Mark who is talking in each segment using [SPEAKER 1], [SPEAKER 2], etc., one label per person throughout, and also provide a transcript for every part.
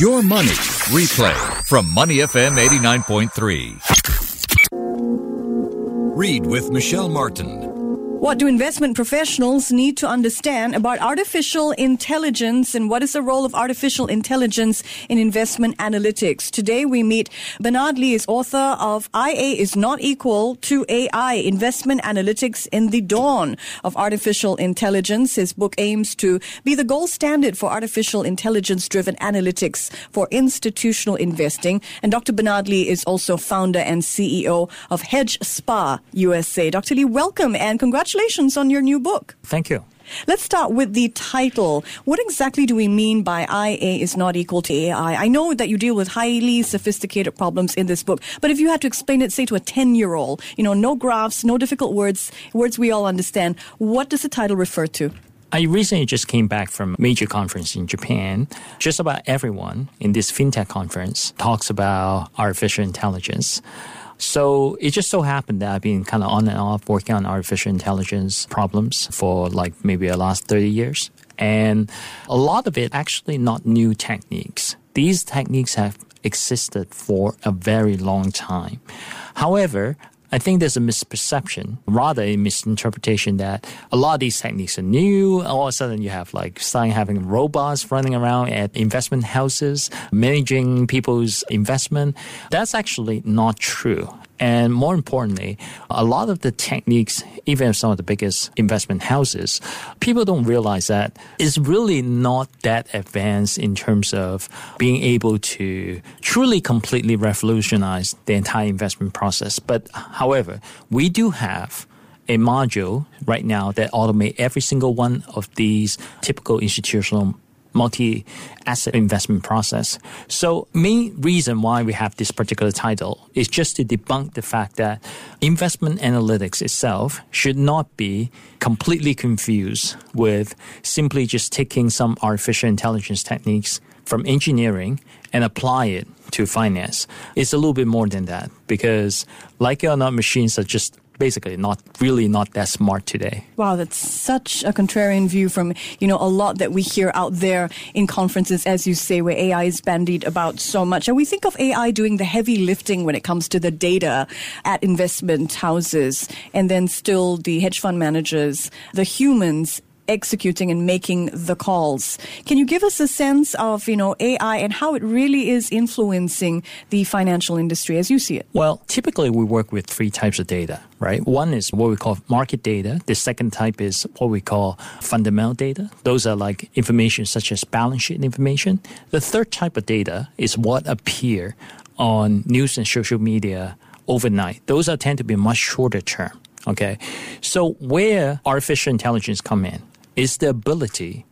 [SPEAKER 1] Your Money Replay from Money FM 89.3. Read with Michelle Martin.
[SPEAKER 2] What do investment professionals need to understand about artificial intelligence and what is the role of artificial intelligence in investment analytics? Today we meet Bernard Lee is author of IA is not equal to AI, investment analytics in the dawn of artificial intelligence. His book aims to be the gold standard for artificial intelligence driven analytics for institutional investing. And Dr. Bernard Lee is also founder and CEO of Hedge Spa USA. Dr. Lee, welcome and congratulations congratulations on your new book.
[SPEAKER 3] Thank you.
[SPEAKER 2] Let's start with the title. What exactly do we mean by IA is not equal to AI? I know that you deal with highly sophisticated problems in this book, but if you had to explain it, say, to a 10 year old, you know, no graphs, no difficult words, words we all understand, what does the title refer to?
[SPEAKER 3] I recently just came back from a major conference in Japan. Just about everyone in this fintech conference talks about artificial intelligence. So it just so happened that I've been kind of on and off working on artificial intelligence problems for like maybe the last 30 years. And a lot of it actually not new techniques. These techniques have existed for a very long time. However, I think there's a misperception, rather a misinterpretation that a lot of these techniques are new. All of a sudden, you have like starting having robots running around at investment houses, managing people's investment. That's actually not true. And more importantly, a lot of the techniques, even some of the biggest investment houses, people don't realize that it's really not that advanced in terms of being able to truly completely revolutionize the entire investment process. But however, we do have a module right now that automate every single one of these typical institutional multi-asset investment process. So main reason why we have this particular title is just to debunk the fact that investment analytics itself should not be completely confused with simply just taking some artificial intelligence techniques from engineering and apply it to finance. It's a little bit more than that because like it or not, machines are just basically not really not that smart today.
[SPEAKER 2] Wow, that's such a contrarian view from, you know, a lot that we hear out there in conferences, as you say, where AI is bandied about so much. And we think of AI doing the heavy lifting when it comes to the data at investment houses and then still the hedge fund managers, the humans executing and making the calls. Can you give us a sense of, you know, AI and how it really is influencing the financial industry as you see it?
[SPEAKER 3] Well, typically we work with three types of data, right? One is what we call market data. The second type is what we call fundamental data. Those are like information such as balance sheet information. The third type of data is what appear on news and social media overnight. Those are tend to be much shorter term. Okay. So where artificial intelligence come in is the ability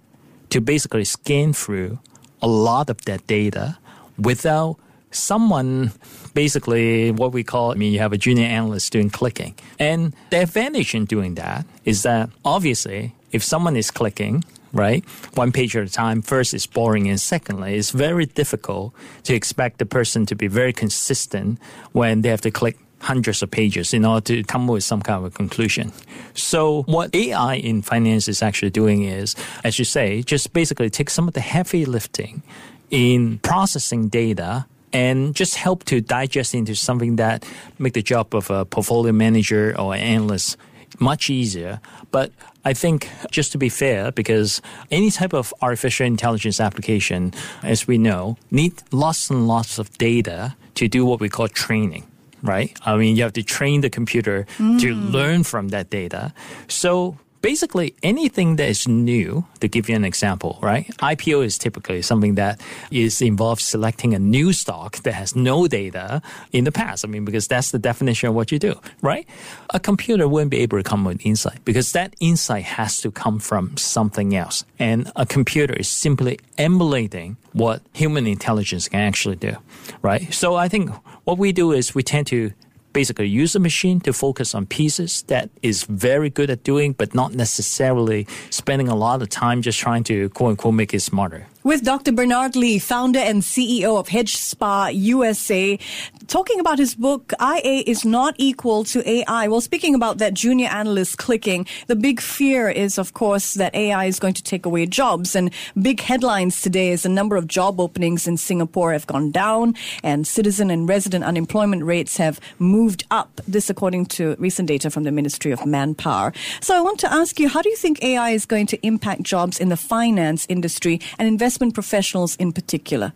[SPEAKER 3] to basically scan through a lot of that data without someone basically what we call I mean you have a junior analyst doing clicking. And the advantage in doing that is that obviously if someone is clicking right? One page at a time. First, it's boring, and secondly, it's very difficult to expect the person to be very consistent when they have to click hundreds of pages in order to come up with some kind of a conclusion. So what AI in finance is actually doing is, as you say, just basically take some of the heavy lifting in processing data and just help to digest into something that make the job of a portfolio manager or an analyst much easier. But I think just to be fair, because any type of artificial intelligence application, as we know, need lots and lots of data to do what we call training right? I mean, you have to train the computer mm. to learn from that data. So basically anything that is new, to give you an example, right? IPO is typically something that is involved selecting a new stock that has no data in the past. I mean, because that's the definition of what you do, right? A computer wouldn't be able to come with insight because that insight has to come from something else. And a computer is simply emulating what human intelligence can actually do, right? So I think what we do is we tend to basically use a machine to focus on pieces that is very good at doing, but not necessarily spending a lot of time just trying to quote unquote make it smarter.
[SPEAKER 2] With Dr. Bernard Lee, founder and CEO of Hedge Spa USA, talking about his book, IA is not equal to AI. Well, speaking about that junior analyst clicking, the big fear is, of course, that AI is going to take away jobs. And big headlines today is the number of job openings in Singapore have gone down and citizen and resident unemployment rates have moved up. This according to recent data from the Ministry of Manpower. So I want to ask you, how do you think AI is going to impact jobs in the finance industry and investment investment professionals in particular?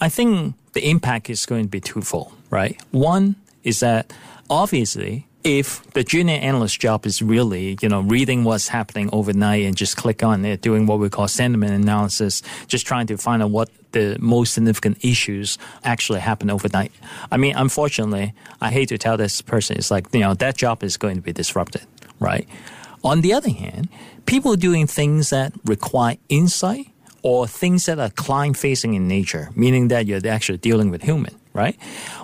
[SPEAKER 3] I think the impact is going to be twofold, right? One is that obviously if the junior analyst job is really, you know, reading what's happening overnight and just click on it, doing what we call sentiment analysis, just trying to find out what the most significant issues actually happen overnight. I mean, unfortunately, I hate to tell this person, it's like, you know, that job is going to be disrupted, right? On the other hand, people doing things that require insight or things that are client facing in nature, meaning that you're actually dealing with human, right?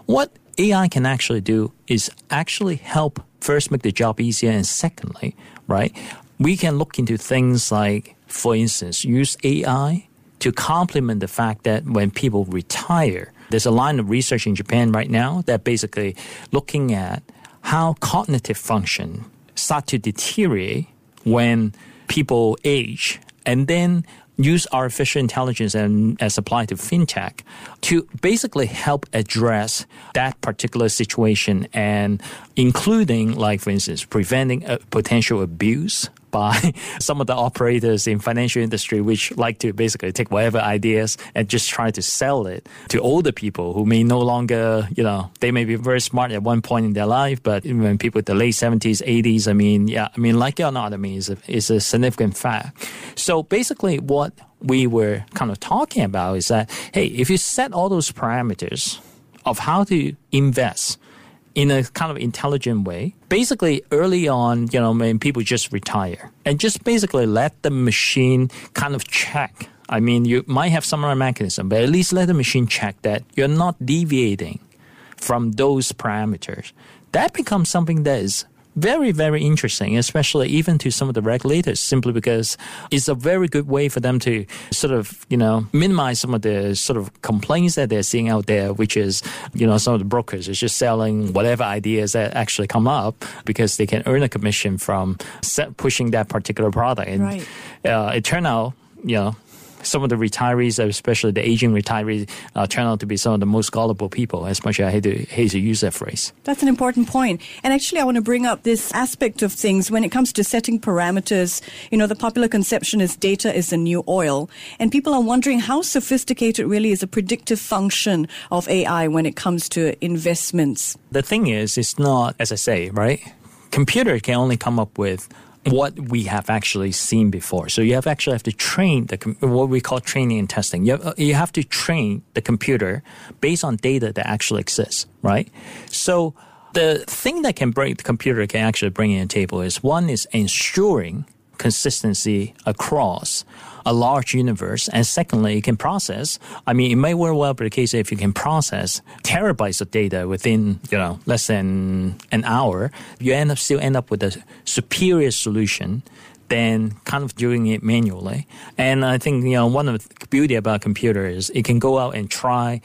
[SPEAKER 3] What AI can actually do is actually help first make the job easier and secondly, right? We can look into things like, for instance, use AI to complement the fact that when people retire, there's a line of research in Japan right now that basically looking at how cognitive function start to deteriorate when people age and then use artificial intelligence and as applied to fintech to basically help address that particular situation and including like for instance preventing a potential abuse by some of the operators in financial industry which like to basically take whatever ideas and just try to sell it to older people who may no longer you know they may be very smart at one point in their life but when people in the late 70s 80s i mean yeah i mean like it or not i mean it's a, it's a significant fact. So basically what we were kind of talking about is that hey if you set all those parameters of how to invest in a kind of intelligent way. Basically, early on, you know, when people just retire and just basically let the machine kind of check. I mean, you might have some other mechanism, but at least let the machine check that you're not deviating from those parameters. That becomes something that is very, very interesting, especially even to some of the regulators, simply because it's a very good way for them to sort of, you know, minimize some of the sort of complaints that they're seeing out there, which is, you know, some of the brokers is just selling whatever ideas that actually come up because they can earn a commission from pushing that particular product. And
[SPEAKER 2] right.
[SPEAKER 3] uh, it turned out, you know, some of the retirees, especially the aging retirees, uh, turn out to be some of the most gullible people, as much as I hate to, hate to use that phrase.
[SPEAKER 2] That's an important point. And actually, I want to bring up this aspect of things when it comes to setting parameters. You know, the popular conception is data is the new oil. And people are wondering how sophisticated really is a predictive function of AI when it comes to investments.
[SPEAKER 3] The thing is, it's not, as I say, right? Computer can only come up with what we have actually seen before. So you have actually have to train the what we call training and testing. You have, uh, you have to train the computer based on data that actually exists, right? So the thing that can bring the computer can actually bring in a table is one is ensuring consistency across a large universe. And secondly, it can process. I mean, it may very well be the case if you can process terabytes of data within, you know, less than an hour, you end up still end up with a superior solution than kind of doing it manually. And I think, you know, one of the beauty about a computer is it can go out and try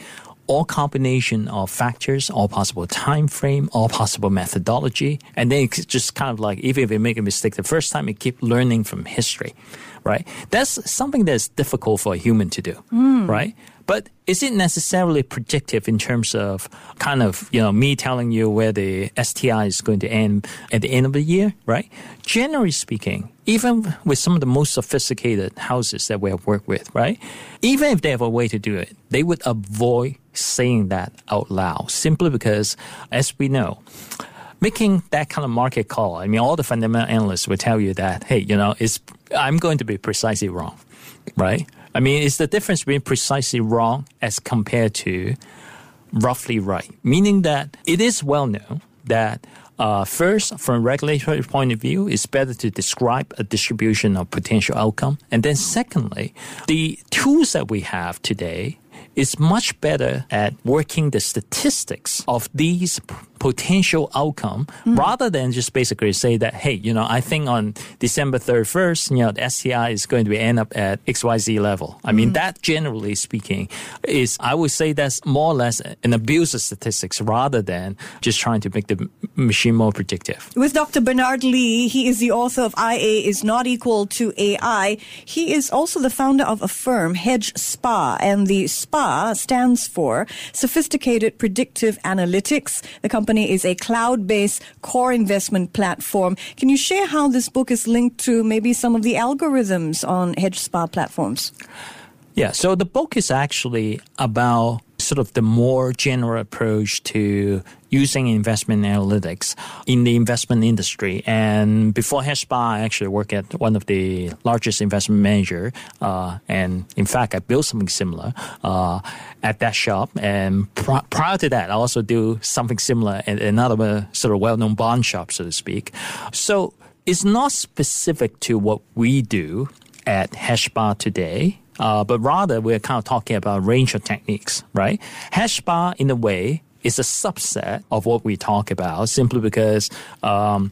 [SPEAKER 3] all combination of factors, all possible time frame, all possible methodology, and then it's just kind of like even if you make a mistake the first time, you keep learning from history, right? That's something that's difficult for a human to do, mm. right? But is it necessarily predictive in terms of kind of, you know, me telling you where the STI is going to end at the end of the year, right? Generally speaking, even with some of the most sophisticated houses that we have worked with, right? Even if they have a way to do it, they would avoid saying that out loud simply because, as we know, making that kind of market call, I mean, all the fundamental analysts will tell you that, hey, you know, it's, I'm going to be precisely wrong, right? I mean, it's the difference between precisely wrong as compared to roughly right, meaning that it is well known that uh, first, from a regulatory point of view, it's better to describe a distribution of potential outcome. And then secondly, the tools that we have today is much better at working the statistics of these potential outcome mm. rather than just basically say that, hey, you know, I think on December 31st, you know, the STI is going to be end up at XYZ level. I mean, mm. that generally speaking is, I would say that's more or less an abuse of statistics rather than just trying to make the machine more predictive.
[SPEAKER 2] With Dr. Bernard Lee, he is the author of IA is not equal to AI. He is also the founder of a firm, Hedge Spa, and the SPA stands for Sophisticated Predictive Analytics. The company is a cloud-based core investment platform. Can you share how this book is linked to maybe some of the algorithms on Hedge Spa platforms?
[SPEAKER 3] Yeah, so the book is actually about sort of the more general approach to using investment analytics in the investment industry. And before HedgeSpa, I actually worked at one of the largest investment manager. Uh, and in fact, I built something similar uh, at that shop. And pr- prior to that, I also do something similar at another sort of well-known bond shop, so to speak. So it's not specific to what we do at HedgeSpa today uh, but rather we're kind of talking about a range of techniques, right? HedgeSpa, in a way, is a subset of what we talk about simply because um,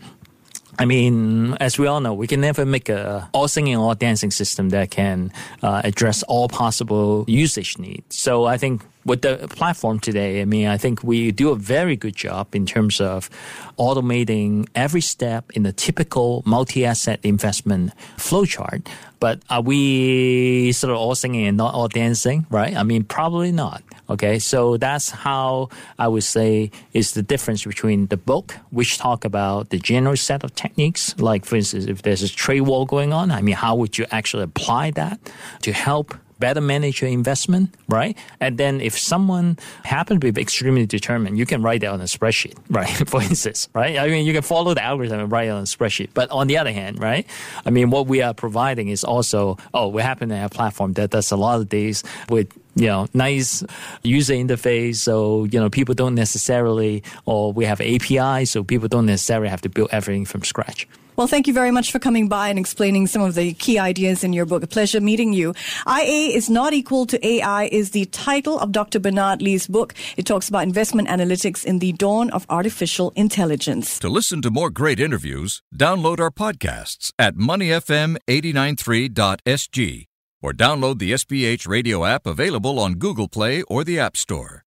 [SPEAKER 3] I mean, as we all know, we can never make a all singing, all dancing system that can uh, address all possible usage needs. So I think with the platform today, I mean, I think we do a very good job in terms of automating every step in the typical multi-asset investment flowchart. But are we sort of all singing and not all dancing, right? I mean, probably not. Okay, so that's how I would say is the difference between the book, which talk about the general set of techniques, like for instance, if there's a trade war going on, I mean, how would you actually apply that to help better manage your investment, right? And then if someone happens to be extremely determined, you can write that on a spreadsheet, right? For instance, right? I mean, you can follow the algorithm and write it on a spreadsheet. But on the other hand, right? I mean, what we are providing is also, oh, we happen to have a platform that does a lot of these with you know, nice user interface. So, you know, people don't necessarily, or we have API, so people don't necessarily have to build everything from scratch.
[SPEAKER 2] Well, thank you very much for coming by and explaining some of the key ideas in your book. A pleasure meeting you. IA is not equal to AI is the title of Dr. Bernard Lee's book. It talks about investment analytics in the dawn of artificial intelligence.
[SPEAKER 1] To listen to more great interviews, download our podcasts at moneyfm893.sg or download the SPH radio app available on Google Play or the App Store.